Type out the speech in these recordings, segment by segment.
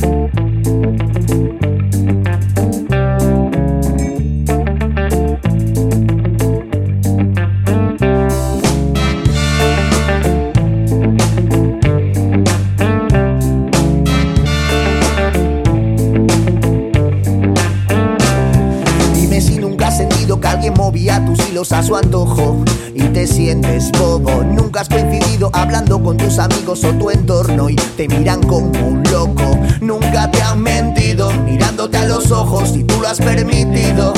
Bye. Movía tus hilos a su antojo y te sientes bobo. Nunca has coincidido hablando con tus amigos o tu entorno y te miran como un loco. Nunca te han mentido mirándote a los ojos y tú lo has permitido.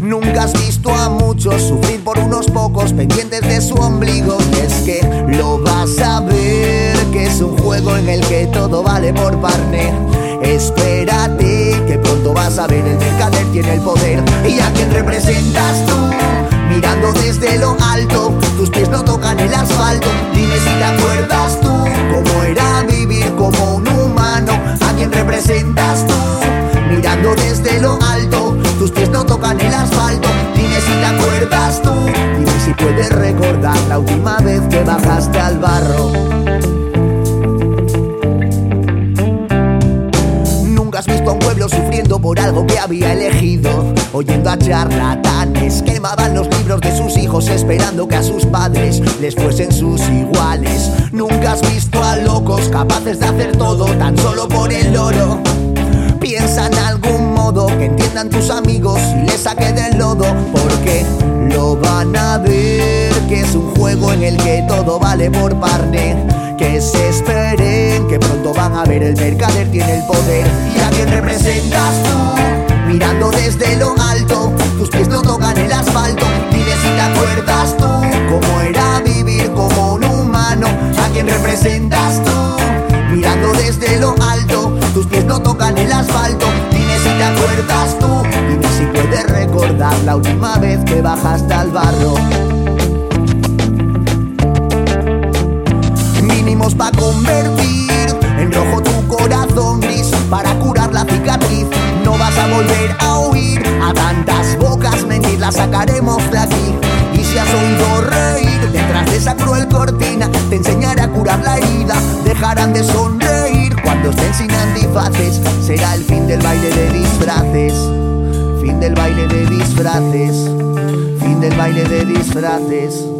Nunca has visto a muchos sufrir por unos pocos pendientes de su ombligo. Y es que lo vas a ver, que es un juego en el que todo vale por partner. Espérate, que pronto vas a ver el mercader tiene el poder. ¿Y a quién representas tú? Desde lo alto, tus pies no tocan el asfalto. Dime si te acuerdas tú, cómo era vivir como un humano. ¿A quién representas tú? Mirando desde lo alto, tus pies no tocan el asfalto. Dime si te acuerdas tú, dime si puedes recordar la última vez que bajaste al barro. Por algo que había elegido. Oyendo a charlatanes, quemaban los libros de sus hijos esperando que a sus padres les fuesen sus iguales. Nunca has visto a locos capaces de hacer todo tan solo por el oro. Piensa en algún modo que entiendan tus amigos y les saque del lodo, porque lo van a ver que es un juego en el que todo vale por parte. Que se esperen, a ver el mercader tiene el poder. ¿Y a quién representas tú? Mirando desde lo alto, tus pies no tocan el asfalto. Dime si te acuerdas tú, cómo era vivir como un humano. ¿A quién representas tú? Mirando desde lo alto, tus pies no tocan el asfalto. Dime si te acuerdas tú, dime si puedes recordar la última vez que bajaste al barro. Mínimos pa' convertir volver a oír a tantas bocas mentir, las sacaremos de aquí. Y si has oído reír detrás de esa cruel cortina, te enseñaré a curar la herida. Dejarán de sonreír cuando estén sin antifaces. Será el fin del baile de disfraces. Fin del baile de disfraces. Fin del baile de disfraces.